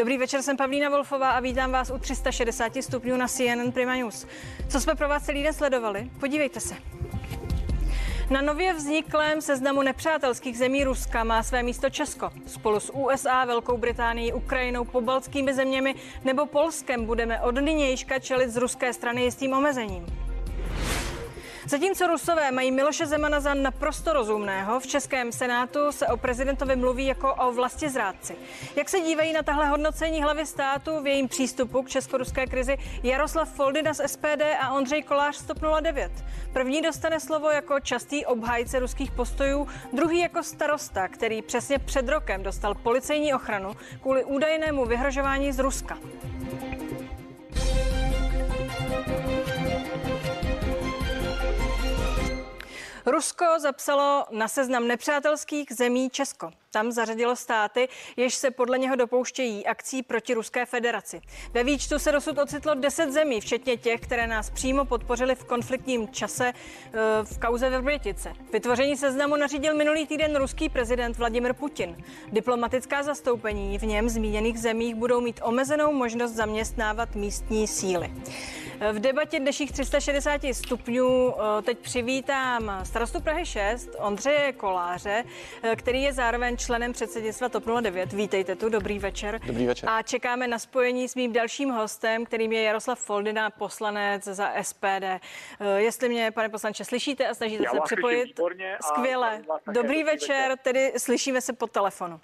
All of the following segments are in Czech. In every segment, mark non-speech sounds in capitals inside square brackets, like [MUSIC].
Dobrý večer, jsem Pavlína Wolfová a vítám vás u 360 stupňů na CNN Prima News. Co jsme pro vás celý den sledovali? Podívejte se. Na nově vzniklém seznamu nepřátelských zemí Ruska má své místo Česko. Spolu s USA, Velkou Británií, Ukrajinou, pobaltskými zeměmi nebo Polskem budeme od nynějška čelit z ruské strany jistým omezením. Zatímco Rusové mají Miloše Zemana za naprosto rozumného, v Českém senátu se o prezidentovi mluví jako o vlasti zrádci. Jak se dívají na tahle hodnocení hlavy státu v jejím přístupu k česko-ruské krizi Jaroslav Foldina z SPD a Ondřej Kolář z TOP 09? První dostane slovo jako častý obhájce ruských postojů, druhý jako starosta, který přesně před rokem dostal policejní ochranu kvůli údajnému vyhrožování z Ruska. Rusko zapsalo na seznam nepřátelských zemí Česko. Tam zařadilo státy, jež se podle něho dopouštějí akcí proti Ruské federaci. Ve výčtu se dosud ocitlo 10 zemí, včetně těch, které nás přímo podpořili v konfliktním čase e, v kauze ve Břetice. Vytvoření seznamu nařídil minulý týden ruský prezident Vladimir Putin. Diplomatická zastoupení v něm zmíněných zemích budou mít omezenou možnost zaměstnávat místní síly. V debatě dnešních 360 stupňů eh, teď přivítám starostu Prahy 6, Ondřeje Koláře, eh, který je zároveň členem předsednictva TOP 09. Vítejte tu, dobrý večer. Dobrý večer. A čekáme na spojení s mým dalším hostem, kterým je Jaroslav Foldina, poslanec za SPD. Eh, jestli mě, pane poslanče, slyšíte a snažíte Já se připojit, skvěle. Dobrý večer, večer, tedy slyšíme se po telefonu.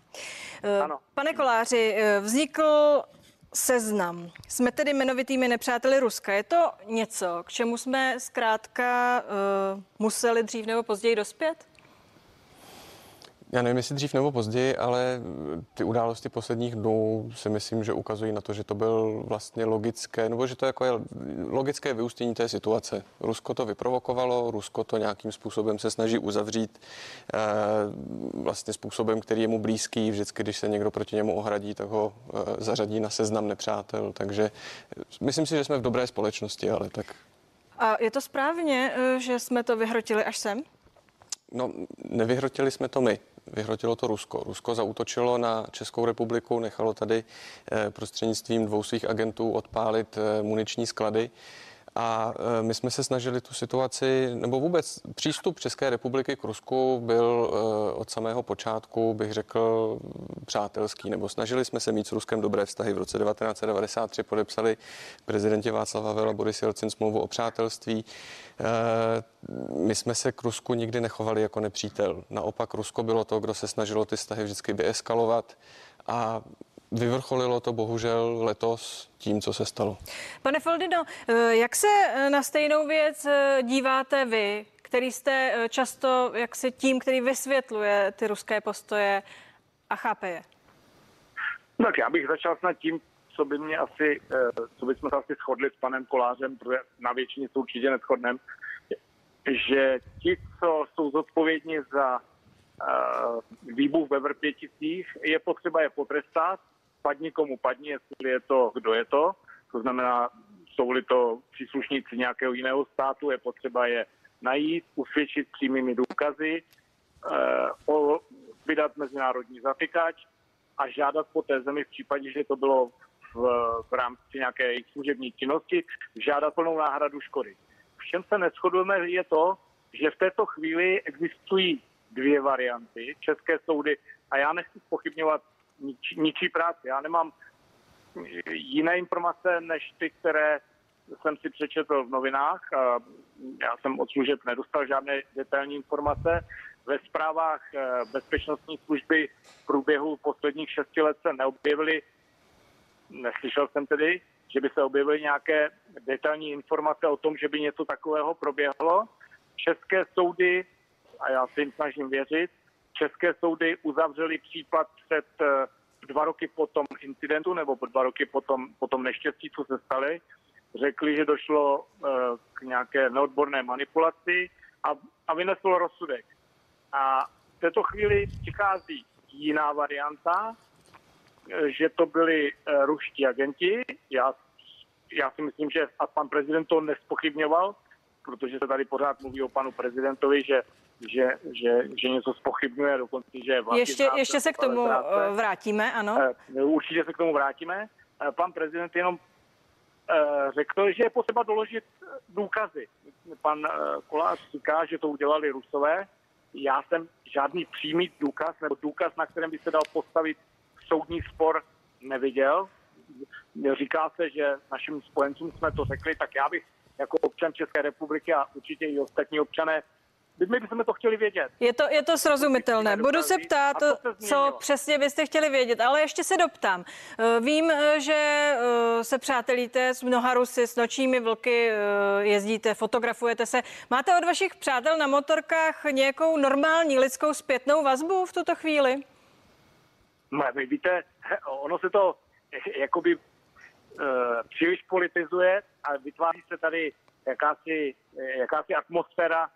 Ano. Pane Koláři, vznikl seznam. Jsme tedy jmenovitými nepřáteli Ruska. Je to něco, k čemu jsme zkrátka uh, museli dřív nebo později dospět? Já nevím, jestli dřív nebo později, ale ty události posledních dnů si myslím, že ukazují na to, že to byl vlastně logické, nebo že to jako je logické vyústění té situace. Rusko to vyprovokovalo, Rusko to nějakým způsobem se snaží uzavřít eh, vlastně způsobem, který je mu blízký. Vždycky, když se někdo proti němu ohradí, tak ho eh, zařadí na seznam nepřátel. Takže myslím si, že jsme v dobré společnosti, ale tak. A je to správně, eh, že jsme to vyhrotili až sem? No, nevyhrotili jsme to my vyhrotilo to Rusko. Rusko zautočilo na Českou republiku, nechalo tady eh, prostřednictvím dvou svých agentů odpálit eh, muniční sklady. A eh, my jsme se snažili tu situaci, nebo vůbec přístup České republiky k Rusku byl od samého počátku, bych řekl, přátelský, nebo snažili jsme se mít s Ruskem dobré vztahy. V roce 1993 podepsali prezidenti Václav Havel a Boris Jelcin smlouvu o přátelství. Eh, my jsme se k Rusku nikdy nechovali jako nepřítel. Naopak Rusko bylo to, kdo se snažilo ty vztahy vždycky vyeskalovat a Vyvrcholilo to bohužel letos tím, co se stalo. Pane Foldino, eh, jak se eh, na stejnou věc díváte vy, který jste často jaksi tím, který vysvětluje ty ruské postoje a chápe je? Tak já bych začal snad tím, co by mě asi, eh, co bychom se asi shodli s panem Kolářem, protože na většině se určitě neschodneme, že ti, co jsou zodpovědní za výbuch ve Vrpěticích, je potřeba je potrestat, padni komu padni, jestli je to, kdo je to. To znamená, jsou-li to příslušníci nějakého jiného státu, je potřeba je najít, usvědčit přímými důkazy, uh, vydat mezinárodní zatykač a žádat po té zemi v případě, že to bylo v, v rámci nějaké služební činnosti žádat plnou náhradu škody. V čem se neschodujeme je to, že v této chvíli existují dvě varianty. České soudy, a já nechci pochybňovat nič, ničí práci, já nemám jiné informace než ty, které jsem si přečetl v novinách. Já jsem od služeb nedostal žádné detailní informace. Ve zprávách eh, bezpečnostní služby v průběhu posledních šesti let se neobjevily neslyšel jsem tedy, že by se objevily nějaké detailní informace o tom, že by něco takového proběhlo. České soudy, a já si jim snažím věřit, české soudy uzavřely případ před eh, dva roky po tom incidentu nebo dva roky po tom, po tom neštěstí, co se staly. Řekli, že došlo eh, k nějaké neodborné manipulaci a, a vynesl rozsudek. A v této chvíli přichází jiná varianta, že to byli eh, ruští agenti. Já, já si myslím, že a pan prezident to nespochybňoval protože se tady pořád mluví o panu prezidentovi, že, že, že, že něco spochybňuje, dokonce, že vlastně ještě, ještě se k tomu zráce. vrátíme, ano. Určitě se k tomu vrátíme. Pan prezident jenom řekl, že je potřeba doložit důkazy. Pan Kolář říká, že to udělali Rusové. Já jsem žádný přímý důkaz nebo důkaz, na kterém by se dal postavit soudní spor, neviděl. Říká se, že našim spojencům jsme to řekli, tak já bych jako občan České republiky a určitě i ostatní občané my bychom to chtěli vědět. Je to, je to srozumitelné. Budu se ptát, co přesně byste chtěli vědět, ale ještě se doptám. Eh, vím, eh, že eh, se přátelíte s mnoha Rusy, s nočními vlky, jezdíte, fotografujete se. Máte od vašich přátel na motorkách nějakou normální lidskou zpětnou vazbu v tuto chvíli? No, víte, ono se to jakoby příliš politizuje a vytváří se tady jakási, jakási atmosféra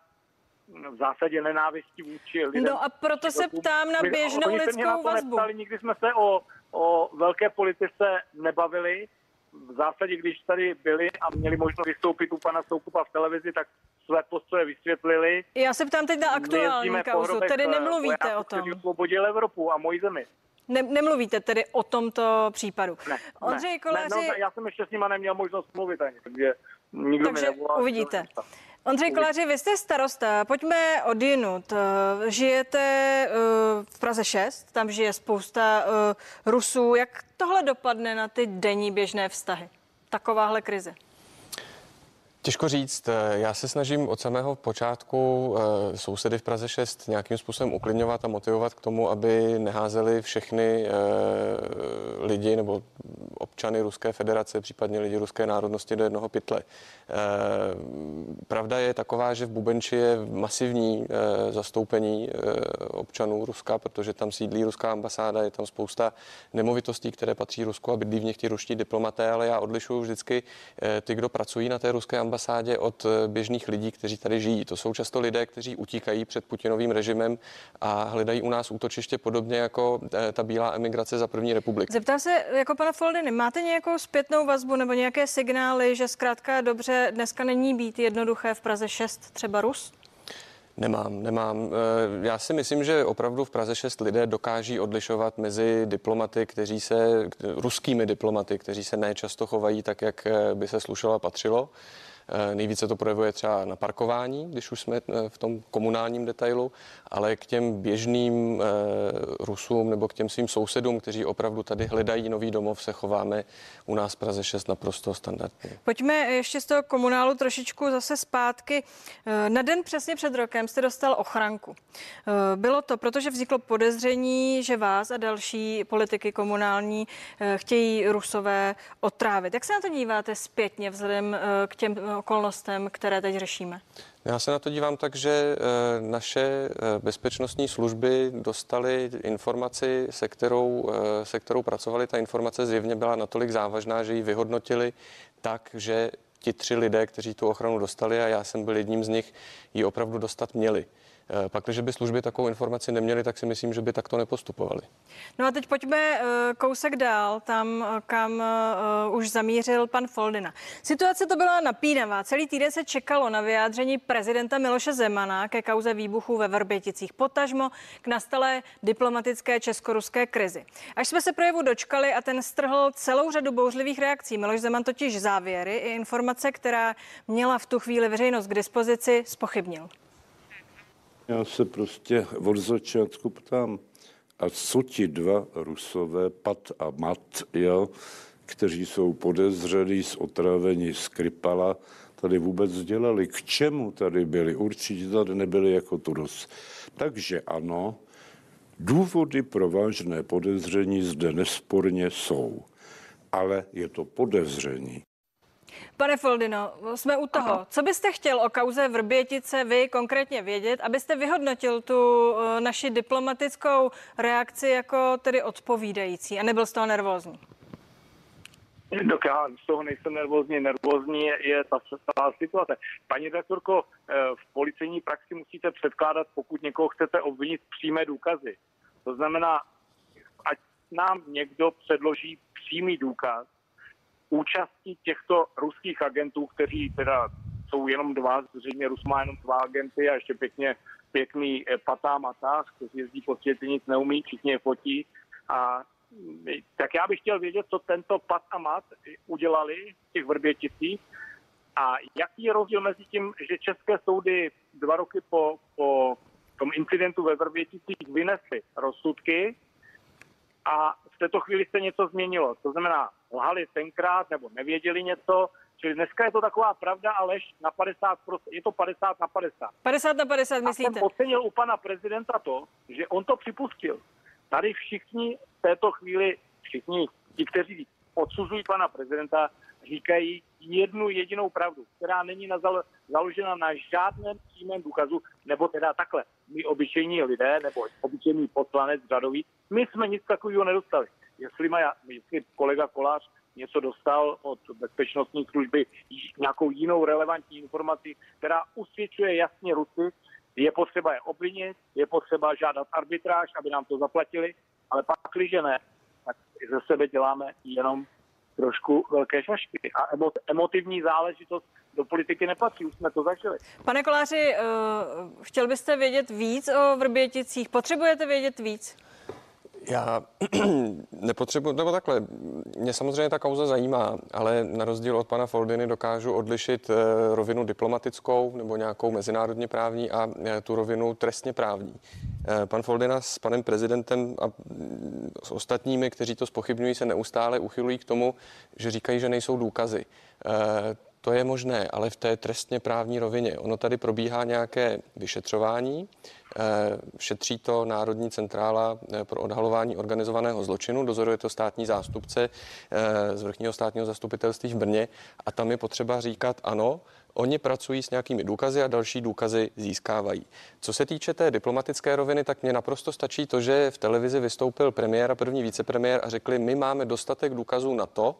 v zásadě nenávistí vůči lidem. No a proto se ptám na běžnou my, lidskou na vazbu. Neptali, nikdy jsme se o, o velké politice nebavili. V zásadě, když tady byli a měli možnost vystoupit u pana Soukupa v televizi, tak své postoje vysvětlili. Já se ptám teď na aktuální kauzu, tedy nemluvíte o tom. Osvobodil Evropu a moji zemi. Ne, nemluvíte tedy o tomto případu. Ne, Ondřej ne, Koláři... ne, no, já jsem ještě s nima neměl možnost mluvit ani, takže nikdo takže mi nevolá. uvidíte. Ondřej Koláři, vy jste starosta, pojďme odjinut. Eh, žijete eh, v Praze 6, tam žije spousta eh, Rusů. Jak tohle dopadne na ty denní běžné vztahy? Takováhle krize. Těžko říct. Já se snažím od samého počátku sousedy v Praze 6 nějakým způsobem uklidňovat a motivovat k tomu, aby neházeli všechny lidi nebo občany Ruské federace, případně lidi ruské národnosti do jednoho pytle. Eh, pravda je taková, že v Bubenči je masivní eh, zastoupení eh, občanů Ruska, protože tam sídlí ruská ambasáda, je tam spousta nemovitostí, které patří Rusku a bydlí v nich ti ruští diplomaté, ale já odlišuju vždycky ty, kdo pracují na té ruské ambasádě od běžných lidí, kteří tady žijí. To jsou často lidé, kteří utíkají před Putinovým režimem a hledají u nás útočiště podobně jako ta bílá emigrace za první republiky. Zeptám se jako pana Foldiny, máte nějakou zpětnou vazbu nebo nějaké signály, že zkrátka dobře dneska není být jednoduché v Praze 6 třeba Rus? Nemám, nemám. Eh, já si myslím, že opravdu v Praze 6 lidé dokáží odlišovat mezi diplomaty, kteří se, ruskými diplomaty, kteří se nečasto chovají tak, jak eh, by se slušelo a patřilo. Eh, nejvíce to projevuje třeba na parkování, když už jsme eh, v tom komunálním detailu, ale k těm běžným eh, Rusům nebo k těm svým sousedům, kteří opravdu tady hledají nový domov, se chováme u nás v Praze 6 naprosto standardně. Pojďme ještě z toho komunálu trošičku zase zpátky. Na den přesně před rokem jste dostal ochranku. Bylo to, protože vzniklo podezření, že vás a další politiky komunální chtějí Rusové otrávit. Jak se na to díváte zpětně vzhledem k těm okolnostem, které teď řešíme? Já se na to dívám tak, že eh, naše eh, bezpečnostní služby dostaly informaci, se kterou, eh, se kterou pracovali. Ta informace zjevně byla natolik závažná, že ji vyhodnotili tak, že ti tři lidé, kteří tu ochranu dostali, a já jsem byl jedním z nich, ji opravdu dostat měli. Eh, pak, když by služby takovou informaci neměly, tak si myslím, že by takto nepostupovali. No a teď pojďme eh, kousek dál, tam, eh, kam už zamířil pan Foldina. Situace to byla napínavá. Celý týden se čekalo na vyjádření prezidenta Miloše Zemana ke kauze výbuchu ve Vrběticích, potažmo k nastalé diplomatické česko-ruské krizi. Až jsme se projevu dočkali a ten strhl celou řadu bouřlivých reakcí. Miloš Zeman totiž závěry i informace, která měla v tu chvíli veřejnost k dispozici, spochybnil. Já se prostě od začátku ptám, a co ti dva rusové, Pat a Mat, jo, kteří jsou podezřelí z otrávení Skripala, tady vůbec dělali? K čemu tady byli? Určitě tady nebyli jako Turus. Takže ano, důvody pro vážné podezření zde nesporně jsou, ale je to podezření. Pane Foldino, jsme u toho. Aha. Co byste chtěl o kauze Vrbětice vy konkrétně vědět, abyste vyhodnotil tu eh, naši diplomatickou reakci jako tedy odpovídající a nebyl z toho nervózní? Dok já z toho nejsem nervózní. Nervózní je, je ta, ta situace. Paní redaktorko, eh, v policejní praxi musíte předkládat, pokud někoho chcete obvinit, přímé důkazy. To znamená, ať nám někdo předloží přímý důkaz, účastí těchto ruských agentů, kteří teda jsou jenom dva, zřejmě Rus má jenom dva agenty a ještě pěkně pěkný eh, patá matá, kteří jezdí po světě, nic neumí, všichni je fotí. A mm, tak já bych chtěl vědět, co tento pat a mat udělali v těch vrběticích a jaký je rozdíl mezi tím, že české soudy dva roky po, po tom incidentu ve Vrběticích vynesly rozsudky a v této chvíli se něco změnilo. To znamená, lhali tenkrát nebo nevěděli něco, čili dneska je to taková pravda a lež na 50%, je to 50 na 50. 50 na 50, A myslíte? jsem ocenil u pana prezidenta to, že on to připustil. Tady všichni v této chvíli, všichni ti, kteří odsuzují pana prezidenta, říkají jednu jedinou pravdu, která není na zalo- založena na žádném přímém důkazu, nebo teda takhle. My obyčejní lidé, nebo obyčejný poslanec řadový, my jsme nic takového nedostali. Jestli, má, jestli kolega Kolář něco dostal od bezpečnostní služby, nějakou jinou relevantní informaci, která usvědčuje jasně Rusy, je potřeba je obvinit, je potřeba žádat arbitráž, aby nám to zaplatili, ale pak, když ne, tak ze sebe děláme jenom trošku velké šašky. A emo, emotivní záležitost do politiky nepatří, už jsme to zažili. Pane Koláři, eh, chtěl byste vědět víc o Vrběticích? Potřebujete vědět víc? Já [CLEARS THROAT] nepotřebuji, nebo takhle, mě samozřejmě ta kauza zajímá, ale na rozdíl od pana Foldiny dokážu odlišit eh, rovinu diplomatickou nebo nějakou mezinárodně právní a eh, tu rovinu trestně právní. Eh, Pan Foldina s panem prezidentem a mm, s ostatními, kteří to spochybňují, se neustále uchylují k tomu, že říkají, že nejsou důkazy. To je možné, ale v té trestně právní rovině. Ono tady probíhá nějaké vyšetřování, šetří to Národní centrála eh, pro odhalování organizovaného zločinu, dozoruje to státní zástupce eh, z vrchního státního zastupitelství v Brně a tam je potřeba říkat ano, Oni pracují s nějakými důkazy a další důkazy získávají. Co se týče té diplomatické roviny, tak mě naprosto stačí to, že v televizi vystoupil premiér a první vicepremiér a řekli, my máme dostatek důkazů na to,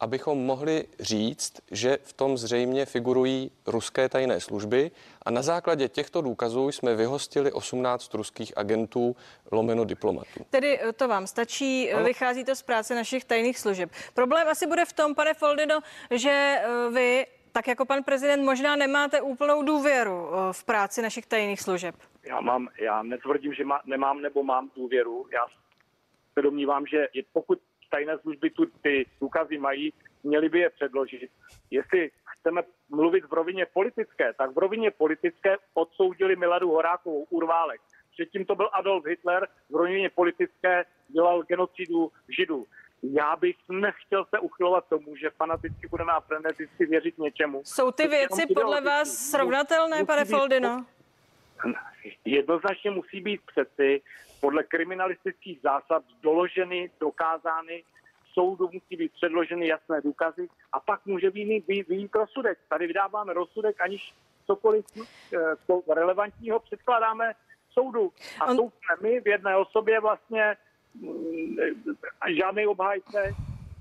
abychom mohli říct, že v tom zřejmě figurují ruské tajné služby a na základě těchto důkazů jsme vyhostili 18 ruských agentů lomeno diplomatů. Tedy eh, to vám stačí, ano. vychází to z práce našich tajných služeb. Problém asi bude v tom, pane Foldino, že eh, vy, tak jako pan prezident, možná nemáte úplnou důvěru eh, v práci našich tajných služeb. Já, mám, já netvrdím, že má, nemám nebo mám důvěru. Já se domnívám, že je, pokud tajné služby tu ty důkazy mají, měli by je předložit. Jestli chceme mluvit v rovině politické, tak v rovině politické odsoudili Miladu Horákovou Urválek. Předtím to byl Adolf Hitler, v rovině politické dělal genocidu židů. Já bych nechtěl se uchylovat tomu, že fanaticky budeme a freneticky věřit něčemu. Jsou ty jenom věci podle vás srovnatelné, pane Foldino? Jednoznačně musí být přeci podle kriminalistických zásad doloženy, dokázány, soudu musí být předloženy jasné důkazy a pak může být, být, být rozsudek. Tady vydáváme rozsudek, aniž cokoliv eh, relevantního předkládáme soudu. A On- soud jsme my v jedné osobě vlastně mm, žádný obhájce,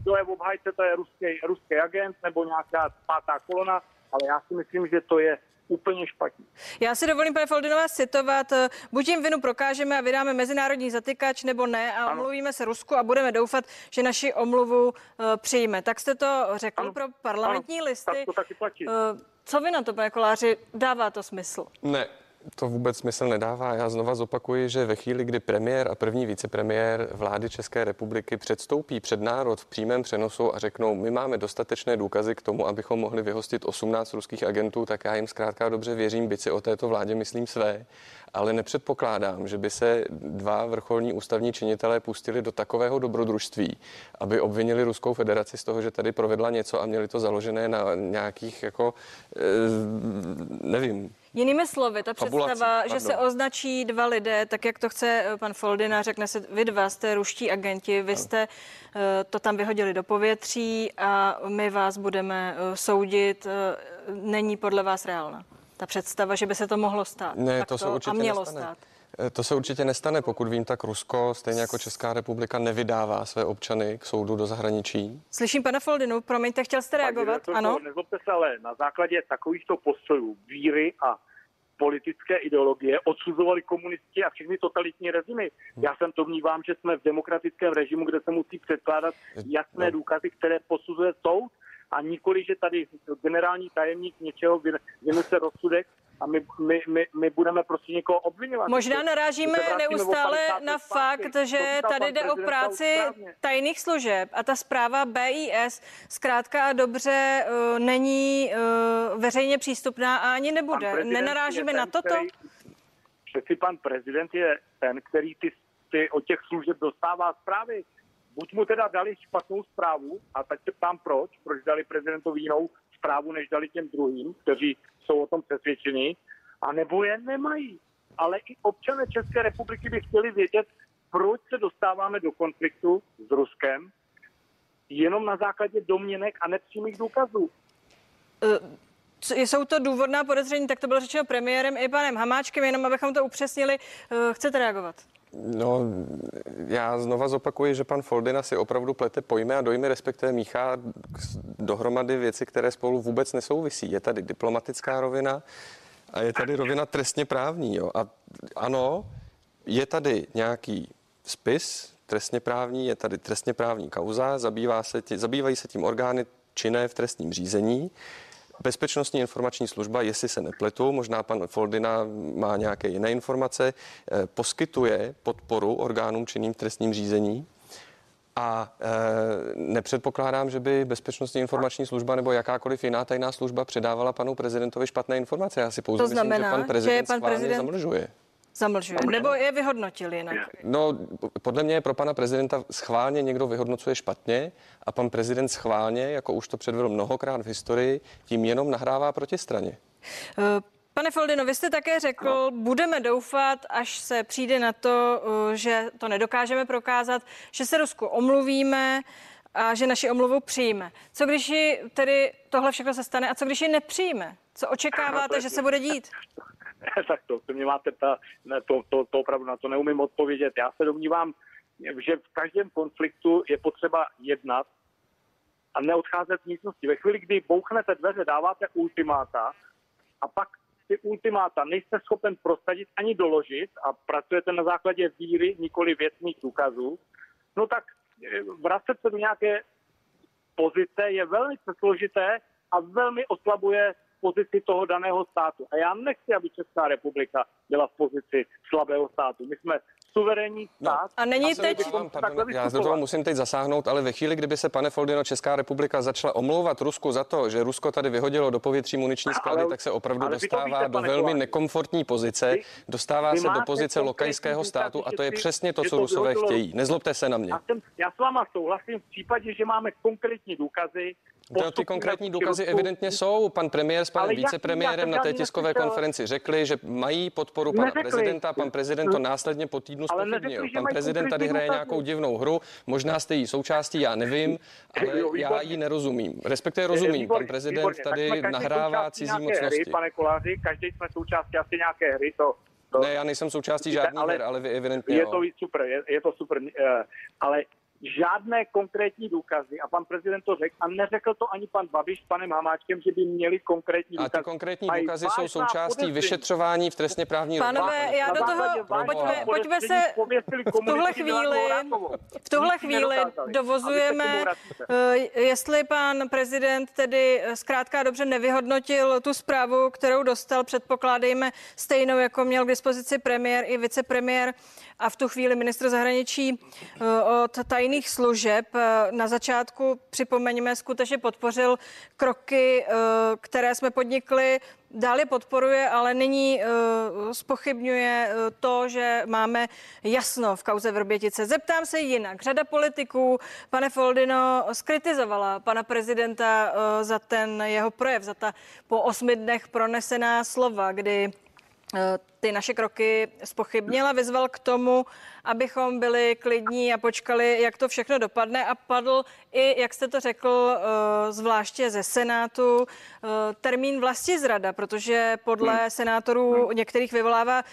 kdo je obhájce, to je ruský, ruský agent nebo nějaká pátá kolona, ale já si myslím, že to je úplně špatně. Já si dovolím, pane Foldino, vás citovat. eh, Buď jim vinu prokážeme a vydáme mezinárodní zatykač, nebo ne a Ano. omluvíme se Rusku a budeme doufat, že naši omluvu eh, přijme. Tak jste to řekl Ano. pro parlamentní Ano, listy. tak to taky platí. Eh, Co vy na to, pane Koláři? Dává to smysl? Ne, to vůbec smysl nedává. Já znova zopakuji, že ve chvíli, kdy premiér a první vicepremiér vlády České republiky předstoupí před národ v přímém přenosu a řeknou, my máme dostatečné důkazy k tomu, abychom mohli vyhostit 18 ruských agentů, tak já jim zkrátka dobře věřím, byť si o této vládě myslím své, ale nepředpokládám, že by se dva vrcholní ústavní činitelé pustili do takového dobrodružství, aby obvinili Ruskou federaci z toho, že tady provedla něco a měli to založené na nějakých jako, eh, nevím, Jinými slovy, ta Fabulací, představa, že pardon. se označí dva lidé, tak jak to chce eh, pan Foldina, řekne se, vy dva jste ruští agenti, vy jste eh, to tam vyhodili do povětří a my vás budeme eh, soudit, není podle vás reálná. Ta představa, že by se to mohlo stát. Ne, Tak to se určitě a mělo nestane. stát. To se určitě nestane, pokud vím, tak Rusko, stejně jako Česká republika, nevydává své občany k soudu do zahraničí. Slyším pana Foldinu, promiňte, chtěl jste reagovat? Pane Ano? Nezlobte se, ale na základě takovýchto postojů, víry a politické ideologie odsuzovali komunisti a všechny totalitní režimy. Já jsem domnívám, že jsme v demokratickém režimu, kde se musí předkládat jasné No. důkazy, které posuzuje soud a nikoli, že tady generální tajemník něčeho vynese rozsudek a my, my, my, my budeme prostě někoho obvinovat. Možná narážíme neustále na fakt, že tady jde o práci tajných služeb a ta zpráva BIS zkrátka a dobře uh, není uh, veřejně přístupná a ani nebude. Nenarážíme ten, na toto? Který, přeci pan prezident je ten, který ty, ty od těch služeb dostává zprávy. Buď mu teda dali špatnou zprávu, a tak se ptám proč, proč dali prezidentovi jinou zprávu, než dali těm druhým, kteří jsou o tom přesvědčeni, anebo je nemají. Ale i občané České republiky by chtěli vědět, proč se dostáváme do konfliktu s Ruskem jenom na základě domněnek a nepřímých důkazů. Uh, jsou to důvodná podezření, tak to bylo řečeno premiérem i panem Hamáčkem, jenom abychom to upřesnili. Uh, chcete reagovat? No, já znova zopakuji, že pan Foldina si opravdu plete pojmy a dojmy, respektive míchá dohromady věci, které spolu vůbec nesouvisí. Je tady diplomatická rovina a je tady rovina trestně právní. Jo. A ano, je tady nějaký spis trestně právní, je tady trestně právní kauza, zabývá se tě, zabývají se tím orgány činné v trestním řízení. Bezpečnostní informační služba, jestli se nepletu, možná pan Foldina má nějaké jiné informace, eh, poskytuje podporu orgánům činným v trestním řízení. A e, nepředpokládám, že by Bezpečnostní informační služba nebo jakákoliv jiná tajná služba předávala panu prezidentovi špatné informace. Já si pouze to znamená, myslím, že pan prezident, že pan prezident zamlžuje zamlžuje. Nebo je vyhodnotil jinak? No, podle mě pro pana prezidenta schválně někdo vyhodnocuje špatně a pan prezident schválně, jako už to předvedl mnohokrát v historii, tím jenom nahrává protistraně. Uh, Pane Foldino, vy jste také řekl, budeme doufat, až se přijde na to, že to nedokážeme prokázat, že se Rusku omluvíme a že naši omluvu přijme. Co když ji tedy tohle všechno se stane a co když ji nepřijme? Co očekáváte, že se bude dít? [LAUGHS] [LAUGHS] tak to, to mě máte ta, to, to, to opravdu na to neumím odpovědět. Já se domnívám, že v každém konfliktu je potřeba jednat a neodcházet z místnosti. Ve chvíli, kdy bouchnete dveře, dáváte ultimáta a pak ty ultimáta nejste schopen prosadit ani doložit a pracujete na základě víry, nikoli věcných důkazů, no tak eh, vracet se do nějaké pozice je velmi složité a velmi oslabuje pozici toho daného státu. A já nechci, aby Česká republika byla v pozici slabého státu. My jsme suverénní no. stát. No. A není teď... Vám, pardon, já do toho musím teď zasáhnout, ale ve chvíli, kdyby se, pane Foldino, Česká republika začala omlouvat Rusku za to, že Rusko tady vyhodilo do povětří muniční sklady, ale, tak se opravdu dostává víte, do velmi Koláři. nekomfortní pozice, vy, dostává vy se do pozice lokajského státu a to je přesně to, co Rusové chtějí. Nezlobte se na mě. Já, jsem, já s váma souhlasím v případě, že máme konkrétní důkazy, No, ty konkrétní důkazy evidentně jsou. Pan premiér s panem vicepremiérem na té tiskové konferenci řekli, že mají podporu pana neřekli. prezidenta. Pan prezident to následně po týdnu spochybnil. Pan prezident tady hraje nějakou divnou hru. Možná jste jí součástí, já nevím, ale já jí nerozumím. Respektive rozumím. Pan prezident tady nahrává cizí mocnosti. Pane Koláři, každý jsme součástí asi nějaké hry. To, to... Ne, já nejsem součástí žádný ale, her, ale vy evidentně Je to super, je, je to super, uh, ale žádné konkrétní důkazy. A pan prezident to řekl a neřekl to ani pan Babiš s panem Hamáčkem, že by měli konkrétní důkazy. A ty konkrétní důkazy jsou součástí vyšetřování v trestně právní Pánové, já do toho, pojďme, pojďme se v tuhle chvíli, v tuhle chvíli dovozujeme, eh, jestli pan prezident tedy zkrátka dobře nevyhodnotil tu zprávu, kterou dostal, předpokládejme stejnou, jako měl k dispozici premiér i vicepremiér a v tu chvíli ministr zahraničí eh, od tajných služeb eh, na začátku, připomeňme, skutečně podpořil kroky, eh, které jsme podnikli Dále podporuje, ale nyní uh, spochybňuje to, že máme jasno v kauze Vrbětice. Zeptám se jinak. Řada politiků, pane Foldino, skritizovala pana prezidenta za ten jeho projev, za ta po osmi dnech pronesená slova, kdy Eh, ty naše kroky spochybnila, vyzval k tomu, abychom byli klidní a počkali, jak to všechno dopadne a padl i, jak jste to řekl, eh, zvláště ze Senátu, eh, termín vlasti zrada, protože podle hmm. senátorů některých vyvolává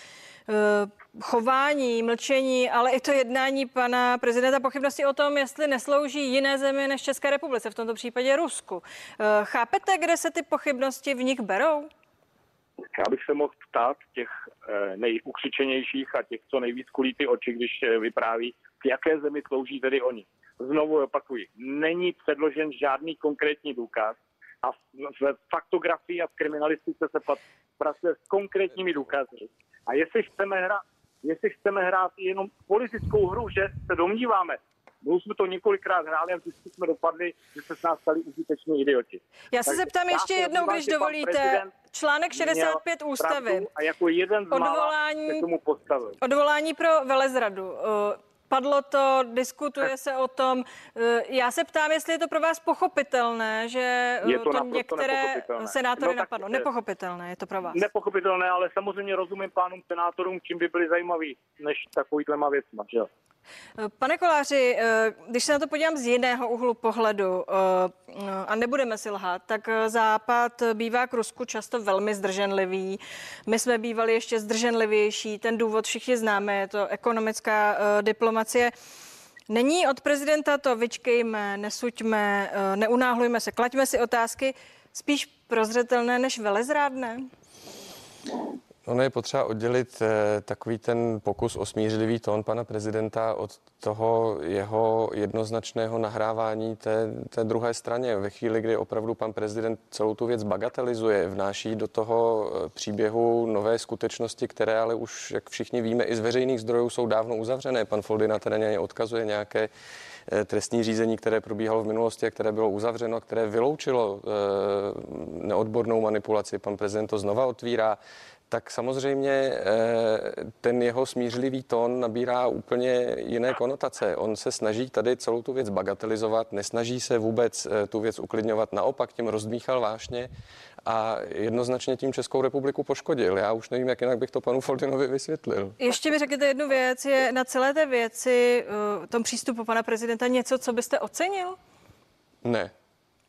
chování, mlčení, ale i to jednání pana prezidenta pochybnosti o tom, jestli neslouží jiné zemi než České republice, v tomto případě Rusku. Chápete, kde se ty pochybnosti v nich berou? Já bych se mohl ptát těch eh, nejukřičenějších a těch, co nejvíc kulí ty oči, když eh, vypráví k jaké zemi slouží tedy oni. Znovu opakuji, není předložen žádný konkrétní důkaz a v v faktografii a v kriminalistice se pracuje s konkrétními důkazy. A jestli chceme hrát, jestli chceme hrát jenom politickou hru, že se domníváme, my už jsme to několikrát hráli a vždycky jsme dopadli, že se z nás stali užiteční idioti. Já se zeptám ještě jednou, když dovolíte. Článek měl 65 ústavy. A jako jeden z Odvolání- se tomu postavil. Odvolání pro velezradu. Eh, Padlo to, diskutuje se o tom. Eh, Já se ptám, jestli je to pro vás pochopitelné, že eh, Je to to některé senátory No napadlo. Nepochopitelné je to pro vás. Nepochopitelné, ale samozřejmě rozumím pánům senátorům, čím by byli zajímaví, než takovýhlema věcma. Že? Pane Koláři, eh, když se na to podívám z jiného úhlu pohledu eh, a nebudeme si lhát, tak eh, Západ bývá k Rusku často velmi zdrženlivý. My jsme bývali ještě zdrženlivější. Ten důvod všichni známe, je to ekonomická diplomacie. Není od prezidenta to vyčkejme, nesuďme, neunáhlujme se, klaďme si otázky, spíš prozřetelné než velezrádné? Ono je potřeba oddělit eh, takový ten pokus o smířlivý tón pana prezidenta od toho jeho jednoznačného nahrávání té, té druhé straně. Ve chvíli, kdy opravdu pan prezident celou tu věc bagatelizuje, vnáší do toho eh, příběhu nové skutečnosti, které ale už, jak všichni víme, i z veřejných zdrojů jsou dávno uzavřené. Pan Foldina tedy na ně odkazuje nějaké eh, trestní řízení, které probíhalo v minulosti a které bylo uzavřeno, které vyloučilo neodbornou manipulaci. Pan prezident to znova otvírá tak samozřejmě eh, ten jeho smířlivý tón nabírá úplně jiné konotace. On se snaží tady celou tu věc bagatelizovat, nesnaží se vůbec eh, tu věc uklidňovat, naopak tím rozdmíchal vášně a jednoznačně tím Českou republiku poškodil. Já už nevím, jak jinak bych to panu Foldinovi vysvětlil. Ještě mi řekněte jednu věc, je na celé té věci, eh, tom přístupu pana prezidenta něco, co byste ocenil? Ne,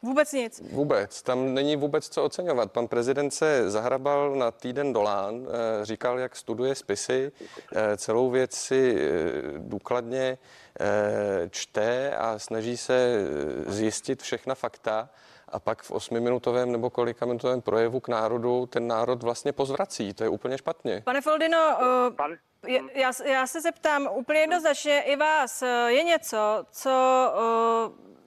Vůbec nic. Vůbec, tam není vůbec co oceňovat. Pan prezident se zahrabal na týden dolán, eh, říkal, jak studuje spisy, eh, celou věc si eh, důkladně čte a snaží se zjistit všechna fakta a pak v osmiminutovém nebo kolika minutovém projevu k národu ten národ vlastně pozvrací. To je úplně špatně. Pane Foldino, Pan, já, já se zeptám úplně jednoznačně i vás. Je něco, co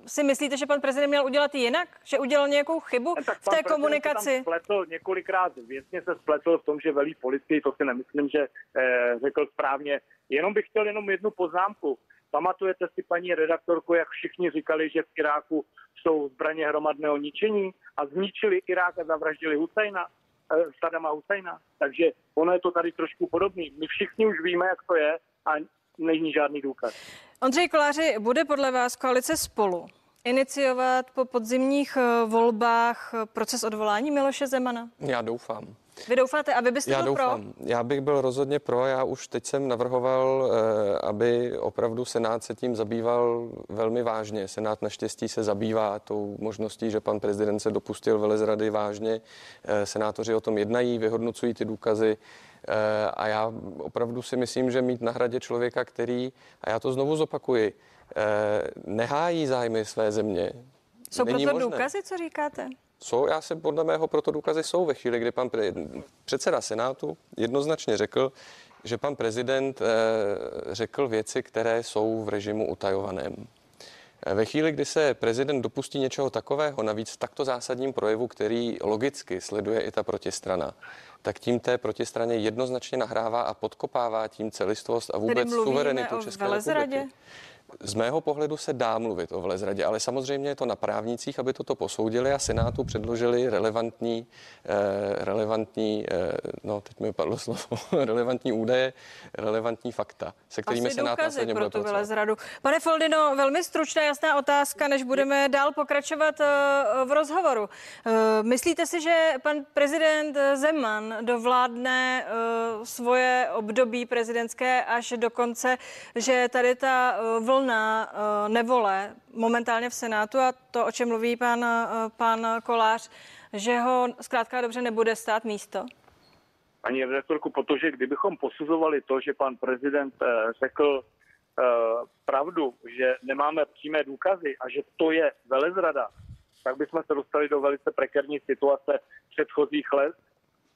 si myslíte, že pan prezident měl udělat jinak? Že udělal nějakou chybu tak v té komunikaci? Tam spletl několikrát, věcně se spletl v tom, že velí policii, to si nemyslím, že eh, řekl správně. Jenom bych chtěl jenom jednu poznámku. Pamatujete si, paní redaktorku, jak všichni říkali, že v Iráku jsou zbraně hromadného ničení a zničili Irák a zavraždili Husajna, eh, Sadama Husajna. Takže ono je to tady trošku podobný. My všichni už víme, jak to je a není žádný důkaz. Ondřej Koláři, bude podle vás koalice spolu iniciovat po podzimních eh, volbách eh, proces odvolání Miloše Zemana? Já doufám. Vy doufáte, aby byste Já byl pro? doufám. Já bych byl rozhodně pro. Já už teď jsem navrhoval, eh, aby opravdu Senát se tím zabýval velmi vážně. Senát naštěstí se zabývá tou možností, že pan prezident se dopustil velezrady vážně. Senátoři o tom jednají, vyhodnocují ty důkazy. A já opravdu si myslím, že mít na hradě člověka, který, a já to znovu zopakuji, nehájí zájmy své země. Jsou není proto možné. důkazy, co říkáte? Jsou, já se podle mého proto důkazy jsou ve chvíli, kdy pan pre- předseda Senátu jednoznačně řekl, že pan prezident eh, řekl věci, které jsou v režimu utajovaném. Eh, Ve chvíli, kdy se prezident dopustí něčeho takového, navíc takto zásadním projevu, který logicky sleduje i ta protistrana, tak tím té protistraně jednoznačně nahrává a podkopává tím celistvost a vůbec suverenitu České republiky. Z mého pohledu se dá mluvit o velezradě, ale samozřejmě je to na právnících, aby toto posoudili a Senátu předložili relevantní, eh, relevantní eh, no teď mi padlo slovo, [LAUGHS] relevantní údaje, relevantní fakta, se kterými Asi Senát následně pro bude tu velezradu. Pane Foldino, velmi stručná jasná otázka, než budeme dál pokračovat eh, v rozhovoru. Eh, Myslíte si, že pan prezident Zeman dovládne eh, svoje období prezidentské až do konce, že tady ta eh, vlna eh, nevole momentálně v Senátu a to, o čem mluví pan, eh, pan Kolář, že ho zkrátka dobře nebude stát místo? Paní redaktorku, protože kdybychom posuzovali to, že pan prezident eh, řekl pravdu, že nemáme přímé důkazy a že to je velezrada, tak bychom se dostali do velice prekérní situace předchozích let,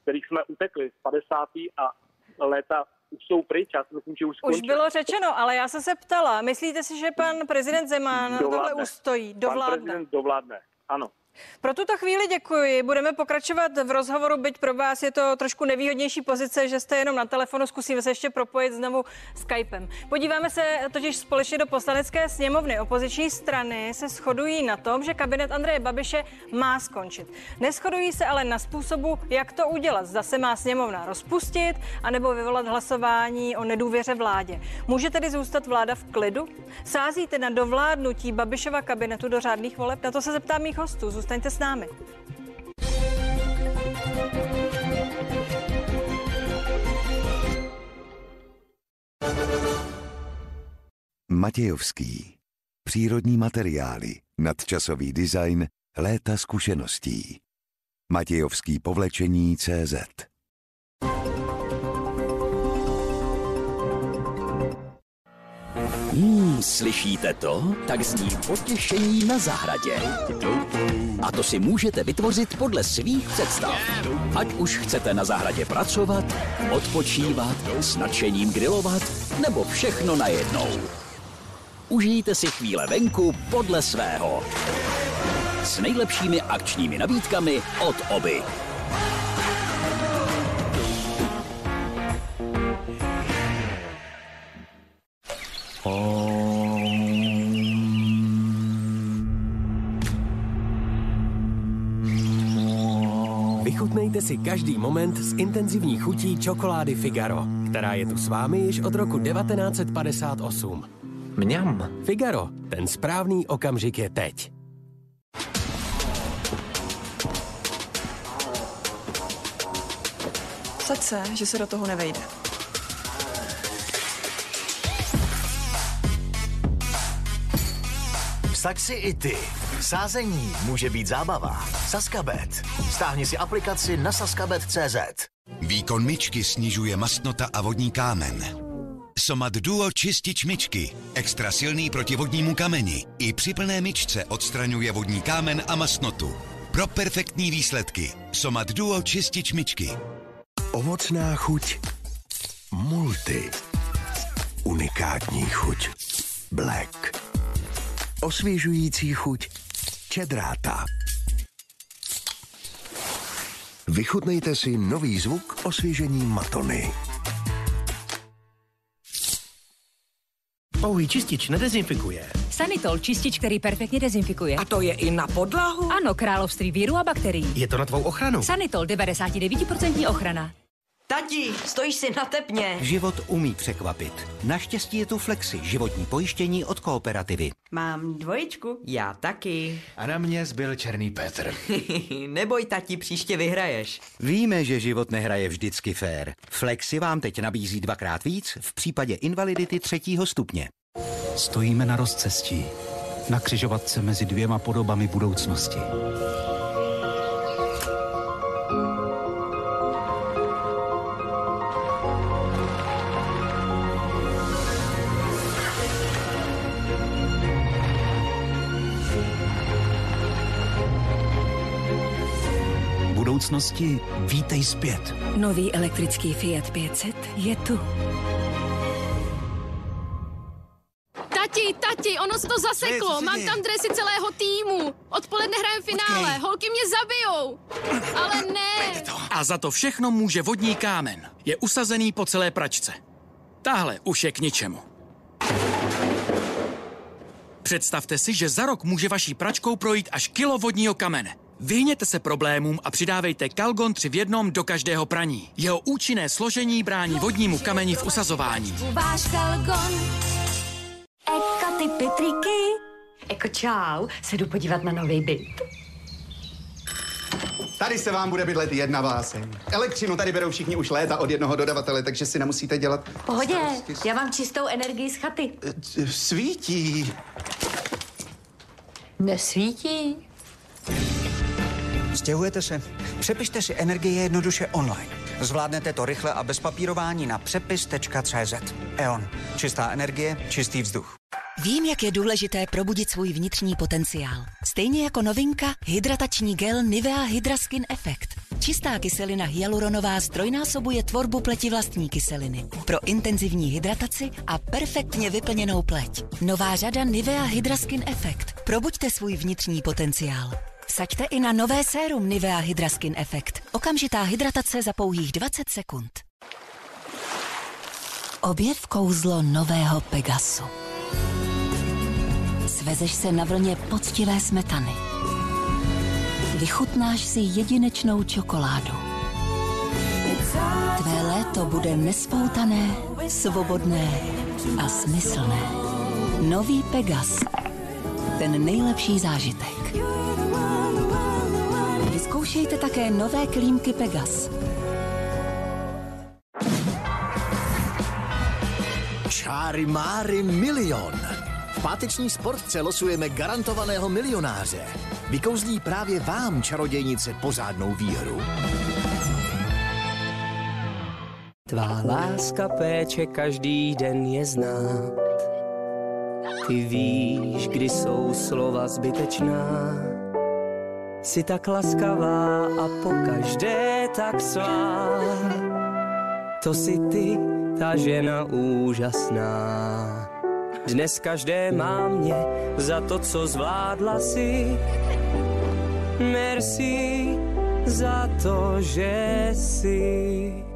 kterých jsme utekli z 50. a léta už jsou pryč, já si myslím, že už Už skončili. bylo řečeno, ale já jsem se ptala, myslíte si, že pan prezident Zeman tohle Dovládne. ustojí, Pan dovládne? prezident dovládne, ano. Pro tuto chvíli děkuji. Budeme pokračovat v rozhovoru, byť pro vás je to trošku nevýhodnější pozice, že jste jenom na telefonu. Zkusíme se ještě propojit znovu Skypem. Podíváme se totiž společně do poslanecké sněmovny. Opoziční strany se shodují na tom, že kabinet Andreje Babiše má skončit. Neschodují se ale na způsobu, jak to udělat. Zda se má sněmovna rozpustit, anebo vyvolat hlasování o nedůvěře vládě. Může tedy zůstat vláda v klidu? Sázíte na dovládnutí Babišova kabinetu do řádných voleb? Na to se zeptám mých hostů. Zůstaňte s námi. Matějovský. Přírodní materiály, nadčasový design, léta zkušeností. Matějovský povlečení CZ. Hmm, slyšíte to? Tak zní potěšení na zahradě. A to si můžete vytvořit podle svých představ. Ať už chcete na zahradě pracovat, odpočívat, s nadšením grilovat, nebo všechno najednou. Užijte si chvíle venku podle svého. S nejlepšími akčními nabídkami od Oby. Si každý moment s intenzivní chutí čokolády Figaro, která je tu s vámi již od roku 1958. Mňam. Figaro, ten správný okamžik je teď. Saď se, že se do toho nevejde. Vsaď si i ty. Sázení může být zábava. Saskabet. Stáhni si aplikaci na saskabet.cz. Výkon myčky snižuje mastnota a vodní kámen. Somat Duo čistič myčky. Extra silný proti vodnímu kameni. I při plné myčce odstraňuje vodní kámen a mastnotu. Pro perfektní výsledky. Somat Duo čistič myčky. Ovocná chuť. Multi. Unikátní chuť. Black. Osvěžující chuť. Čedráta. Vychutnejte si nový zvuk osvěžení Matony. Pouhý čistič nedezinfikuje. Sanitol, čistič, který perfektně dezinfikuje. A to je i na podlahu? Ano, království víru a bakterií. Je to na tvou ochranu. Sanitol, 99% ochrana. Tati, stojíš si na tepně. Život umí překvapit. Naštěstí je tu Flexi, životní pojištění od kooperativy. Mám dvojičku. Já taky. A na mě zbyl černý Petr. [LAUGHS] Neboj, tati, příště vyhraješ. Víme, že život nehraje vždycky fér. Flexi vám teď nabízí dvakrát víc v případě invalidity třetího stupně. Stojíme na rozcestí, na křižovatce mezi dvěma podobami budoucnosti. Budoucnosti vítej zpět. Nový elektrický Fiat 500 je tu. Tati, tati, ono se to zaseklo. se Mám tam dresy celého týmu. Odpoledne hrajem finále. Počkej. Holky mě zabijou. Ale ne. A za to všechno může vodní kámen. Je usazený po celé pračce. Tahle už je k ničemu. Představte si, že za rok může vaší pračkou projít až kilo vodního kamene. Vyhněte se problémům a přidávejte Kalgon 3 v jednom do každého praní. Jeho účinné složení brání vodnímu kameni v usazování. Váš kalgon. Eko ty Petriky. Eko čau, se jdu podívat na nový byt. Tady se vám bude bydlet jedna báseň. Elektřinu tady berou všichni už léta od jednoho dodavatele, takže si nemusíte dělat... Pohodě, starosti. já mám čistou energii z chaty. Svítí. Nesvítí. Stěhujete se? Přepište si energie jednoduše online. Zvládnete to rychle a bez papírování na přepis.cz. E.ON. Čistá energie, čistý vzduch. Vím, jak je důležité probudit svůj vnitřní potenciál. Stejně jako novinka hydratační gel Nivea Hydra Skin Effect. Čistá kyselina hyaluronová strojnásobuje tvorbu pleti vlastní kyseliny pro intenzivní hydrataci a perfektně vyplněnou pleť. Nová řada Nivea Hydra Skin Effect. Probuďte svůj vnitřní potenciál. Vsaďte i na nové sérum Nivea Hydra Skin Effect. Okamžitá hydratace za pouhých 20 sekund. Objev kouzlo nového Pegasu. Svezeš se na vlně poctivé smetany. Vychutnáš si jedinečnou čokoládu. Tvé léto bude nespoutané, svobodné a smyslné. Nový Pegas. Ten nejlepší zážitek. Vyzkoušejte také nové klímky Pegas. Čáry máry milion. V páteční sportce losujeme garantovaného milionáře. Vykouzlí právě vám, čarodějnice, pořádnou výhru. Tvá láska péče každý den je znát. Ty víš, kdy jsou slova zbytečná. Jsi tak laskavá a pokaždé tak svá. To si ty, ta žena úžasná. Dnes každé má mě za to, co zvládla si. Merci za to, že si.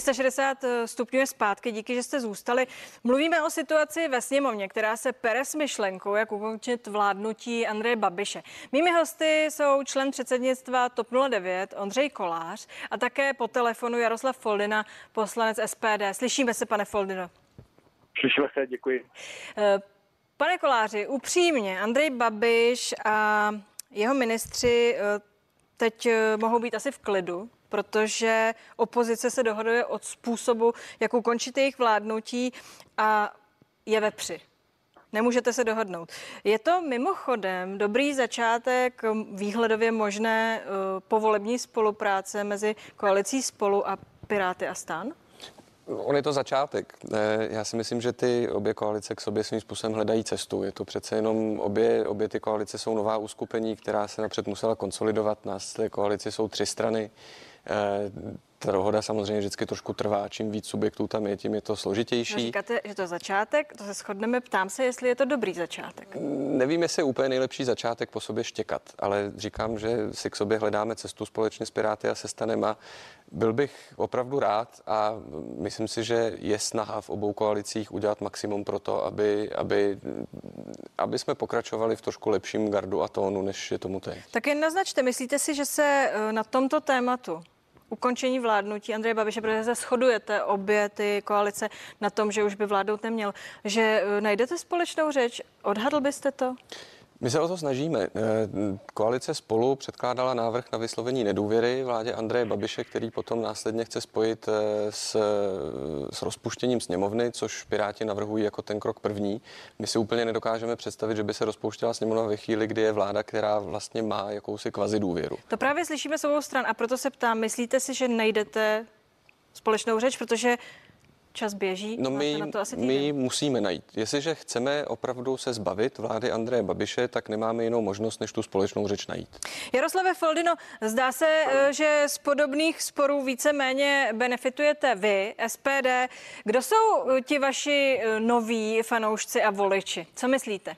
360 stupňů je zpátky, díky, že jste zůstali. Mluvíme o situaci ve sněmovně, která se pere s myšlenkou, jak ukončit vládnutí Andreje Babiše. Mými hosty jsou člen předsednictva TOP 09 Ondřej Kolář a také po telefonu Jaroslav Foldina, poslanec SPD. Slyšíme se, pane Foldino. Slyšíme se, děkuji. Eh, Pane Koláři, upřímně, Andrej Babiš a jeho ministři eh, teď eh, mohou být asi v klidu, protože opozice se dohoduje od způsobu, jak ukončit jejich vládnutí a je ve při. Nemůžete se dohodnout. Je to mimochodem dobrý začátek výhledově možné uh, povolební spolupráce mezi koalicí spolu a Piráty a stan? On je to začátek. Eh, Já si myslím, že ty obě koalice k sobě svým způsobem hledají cestu. Je to přece jenom obě, obě ty koalice jsou nová uskupení, která se napřed musela konsolidovat. Nás té koalici jsou tři strany. Eh, Ta dohoda samozřejmě vždycky trošku trvá. Čím víc subjektů tam je, tím je to složitější. No, říkáte, že to je začátek, to se shodneme. Ptám se, jestli je to dobrý začátek. Nevím, jestli je úplně nejlepší začátek po sobě štěkat, ale říkám, že si k sobě hledáme cestu společně s Piráty a se Stanema. Byl bych opravdu rád a myslím si, že je snaha v obou koalicích udělat maximum pro to, aby, aby, aby jsme pokračovali v trošku lepším gardu a tónu, než je tomu teď. Tak jen naznačte, myslíte si, že se eh, na tomto tématu ukončení vládnutí Andreje Babiše, protože se shodujete obě ty koalice na tom, že už by vládnout neměl, že eh, najdete společnou řeč? Odhadl byste to? My se o to snažíme. Eh, Koalice spolu předkládala návrh na vyslovení nedůvěry vládě Andreje Babiše, který potom následně chce spojit eh, s, s rozpuštěním sněmovny, což Piráti navrhují jako ten krok první. My si úplně nedokážeme představit, že by se rozpouštěla sněmovna ve chvíli, kdy je vláda, která vlastně má jakousi kvazi důvěru. To právě slyšíme s obou stran a proto se ptám, myslíte si, že najdete společnou řeč, protože čas běží. No my, na to asi my ji musíme najít. Jestliže chceme opravdu se zbavit vlády Andreje Babiše, tak nemáme jinou možnost, než tu společnou řeč najít. Jaroslave Foldino, zdá se, eh, že z podobných sporů víceméně benefitujete vy, SPD. Kdo jsou eh, ti vaši eh, noví fanoušci a voliči? Co myslíte?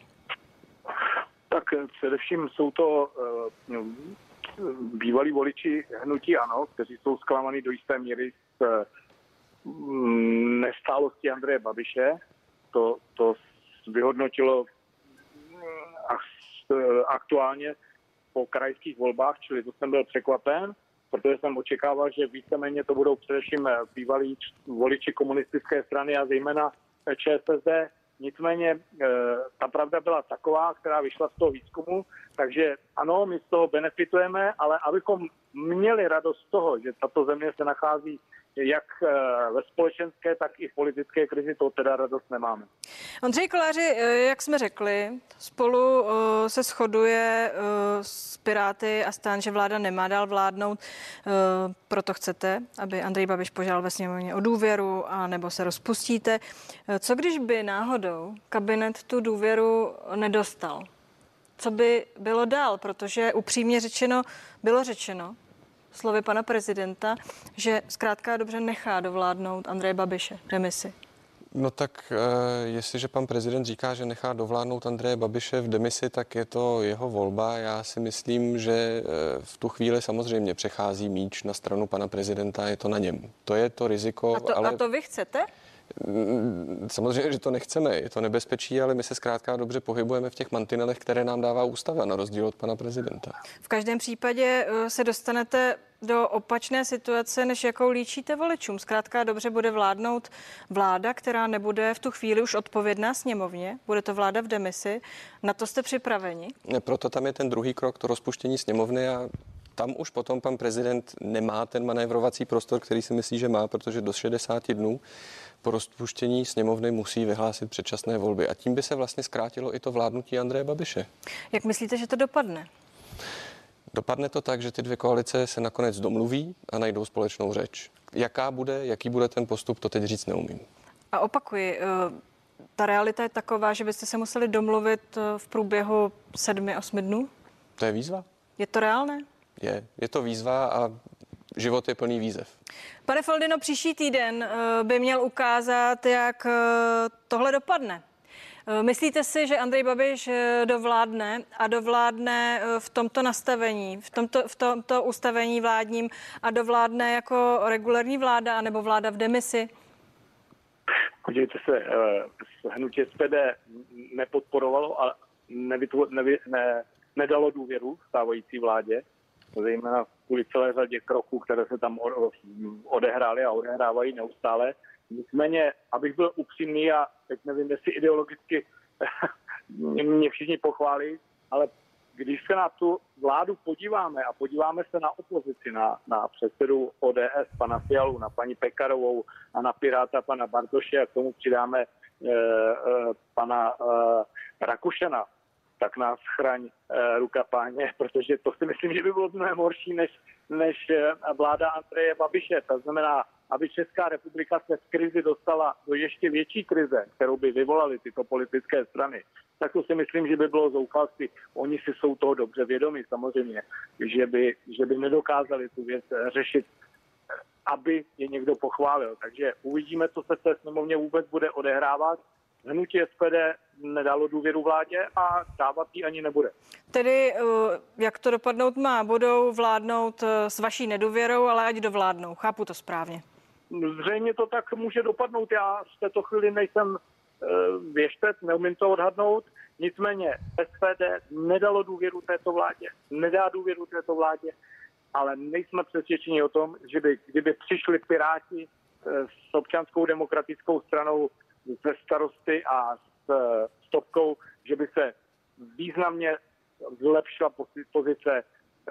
Tak především jsou to bývalí voliči hnutí ANO, kteří jsou zklamaní do jisté míry z nestálosti Andreje Babiše. To, to vyhodnotilo mm, eh, aktuálně po krajských volbách, čili to jsem byl překvapen, protože jsem očekával, že víceméně to budou především eh, bývalí voliči komunistické strany a zejména eh, ČSSD. Nicméně ta pravda byla taková, která vyšla z toho výzkumu, takže ano, my z toho benefitujeme, ale abychom měli radost z toho, že tato země se nachází jak eh, ve společenské, tak i v politické krizi to teda radost nemáme. Ondřej Koláři, eh, jak jsme řekli, spolu eh, se shoduje s Piráty a stán, že vláda nemá dál vládnout. Proto chcete, aby Andrej Babiš požádal ve sněmovně o důvěru a nebo se rozpustíte. Co když by náhodou kabinet tu důvěru nedostal? Co by bylo dál? Protože upřímně řečeno, bylo řečeno, slovy pana prezidenta, že zkrátka dobře nechá dovládnout Andreje Babiše demisi. No tak eh, jestliže pan prezident říká, že nechá dovládnout Andreje Babiše v demisi, tak je to jeho volba. Já si myslím, že eh, v tu chvíli samozřejmě přechází míč na stranu pana prezidenta, je to na něm. To je to riziko, A to, ale a to vy chcete? Mm, samozřejmě, že to nechceme, je to nebezpečí, ale my se zkrátka dobře pohybujeme v těch mantinelech, které nám dává ústava, na rozdíl od pana prezidenta. V každém případě eh, se dostanete do opačné situace, než jakou líčíte voličům. Zkrátka dobře bude vládnout vláda, která nebude v tu chvíli už odpovědná sněmovně, bude to vláda v demisi. Na to jste připraveni? Proto tam je ten druhý krok, to rozpuštění sněmovny a tam už potom pan prezident nemá ten manévrovací prostor, který si myslí, že má, protože do 60 dnů po rozpuštění sněmovny musí vyhlásit předčasné volby. A tím by se vlastně zkrátilo i to vládnutí Andreje Babiše. Jak myslíte, že to dopadne? Dopadne to tak, že ty dvě koalice se nakonec domluví a najdou společnou řeč. Jaká bude, jaký bude ten postup, to teď říct neumím. A opakuji, eh, ta realita je taková, že byste se museli domluvit eh, v průběhu sedmi, osmi dnů? To je výzva? Je to reálné? Je. Je to výzva a život je plný výzev. Pane Foldino, příští týden eh, by měl ukázat, jak eh, tohle dopadne. Eh, Myslíte si, že Andrej Babiš dovládne a dovládne v tomto nastavení, v tomto, v tomto ustavení vládním a dovládne jako regulární vláda anebo vláda v demisi? Podívejte se, hnutí SPD nepodporovalo a nevytvo, nevy, ne, nedalo důvěru stávající vládě, zejména kvůli celé řadě kroků, které se tam odehrály a odehrávají neustále. Nicméně, abych byl upřímný a teď nevím, jestli ideologicky [LAUGHS] mě všichni pochválí, ale když se na tu vládu podíváme a podíváme se na opozici, na, na předsedu ODS, pana Fialu, na paní Pekarovou a na Piráta, pana Bartoše a k tomu přidáme e, e, pana e, Rakušena, tak nás chraň e, ruka páně, [LAUGHS] protože to si myslím, že by bylo mnohem horší než, než e, vláda Andreje Babiše. To znamená, aby Česká republika se v krizi dostala do ještě větší krize, kterou by vyvolaly tyto politické strany, tak to si myslím, že by bylo zoufalství. Oni si jsou toho dobře vědomi samozřejmě, že by, že by nedokázali tu věc eh, řešit aby je někdo pochválil. Takže uvidíme, co se v té sněmovně vůbec bude odehrávat. Hnutí SPD nedalo důvěru vládě a dávat ji ani nebude. Tedy, eh, jak to dopadnout má, budou vládnout eh, s vaší nedůvěrou, ale ať dovládnou. Chápu to správně. Zřejmě to tak může dopadnout. Já v této chvíli nejsem eh, věštec, neumím to odhadnout. Nicméně SPD nedalo důvěru této vládě, nedá důvěru této vládě, ale nejsme přesvědčeni o tom, že by, kdyby přišli Piráti s občanskou demokratickou stranou ze starosty a s eh, stopkou, že by se významně zlepšila pozice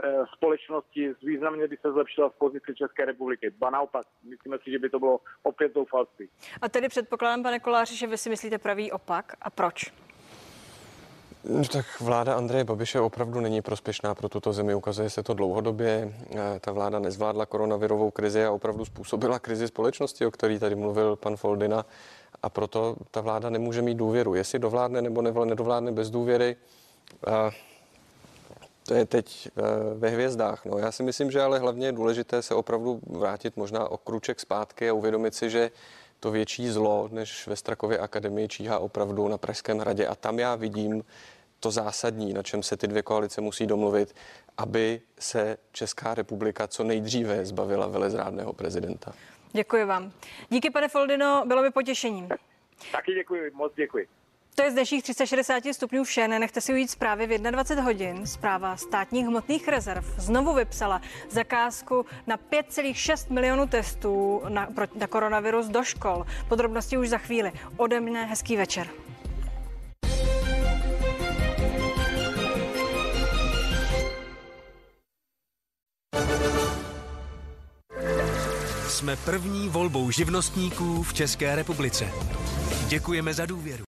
eh, společnosti, významně by se zlepšila v pozici České republiky. Ba naopak, myslíme si, že by to bylo opět zoufalství. A tedy předpokládám, pane Koláři, že vy si myslíte pravý opak. A proč? No, Tak vláda Andreje Babiše opravdu není prospěšná pro tuto zemi. Ukazuje se to dlouhodobě. Eh, Ta vláda nezvládla koronavirovou krizi a opravdu způsobila krizi společnosti, o který tady mluvil pan Foldina. A proto ta vláda nemůže mít důvěru. Jestli dovládne nebo nedovládne bez důvěry, eh, to je teď eh, ve hvězdách. No, já si myslím, že ale hlavně je důležité se opravdu vrátit možná o kruček zpátky a uvědomit si, že to větší zlo, než ve Strakově akademii číhá opravdu na Pražském hradě. A tam já vidím to zásadní, na čem se ty dvě koalice musí domluvit, aby se Česká republika co nejdříve zbavila velezrádného prezidenta. Děkuji vám. Díky, pane Foldino, bylo mi potěšením. Taky děkuji, moc děkuji. To je z dnešních 360 stupňů vše. Nenechte si ujít zprávy v 21 hodin. Zpráva státních hmotných rezerv znovu vypsala zakázku na 5,6 milionů testů na, na koronavirus do škol. Podrobnosti už za chvíli. Ode mne hezký večer. Jsme první volbou živnostníků v České republice. Děkujeme za důvěru.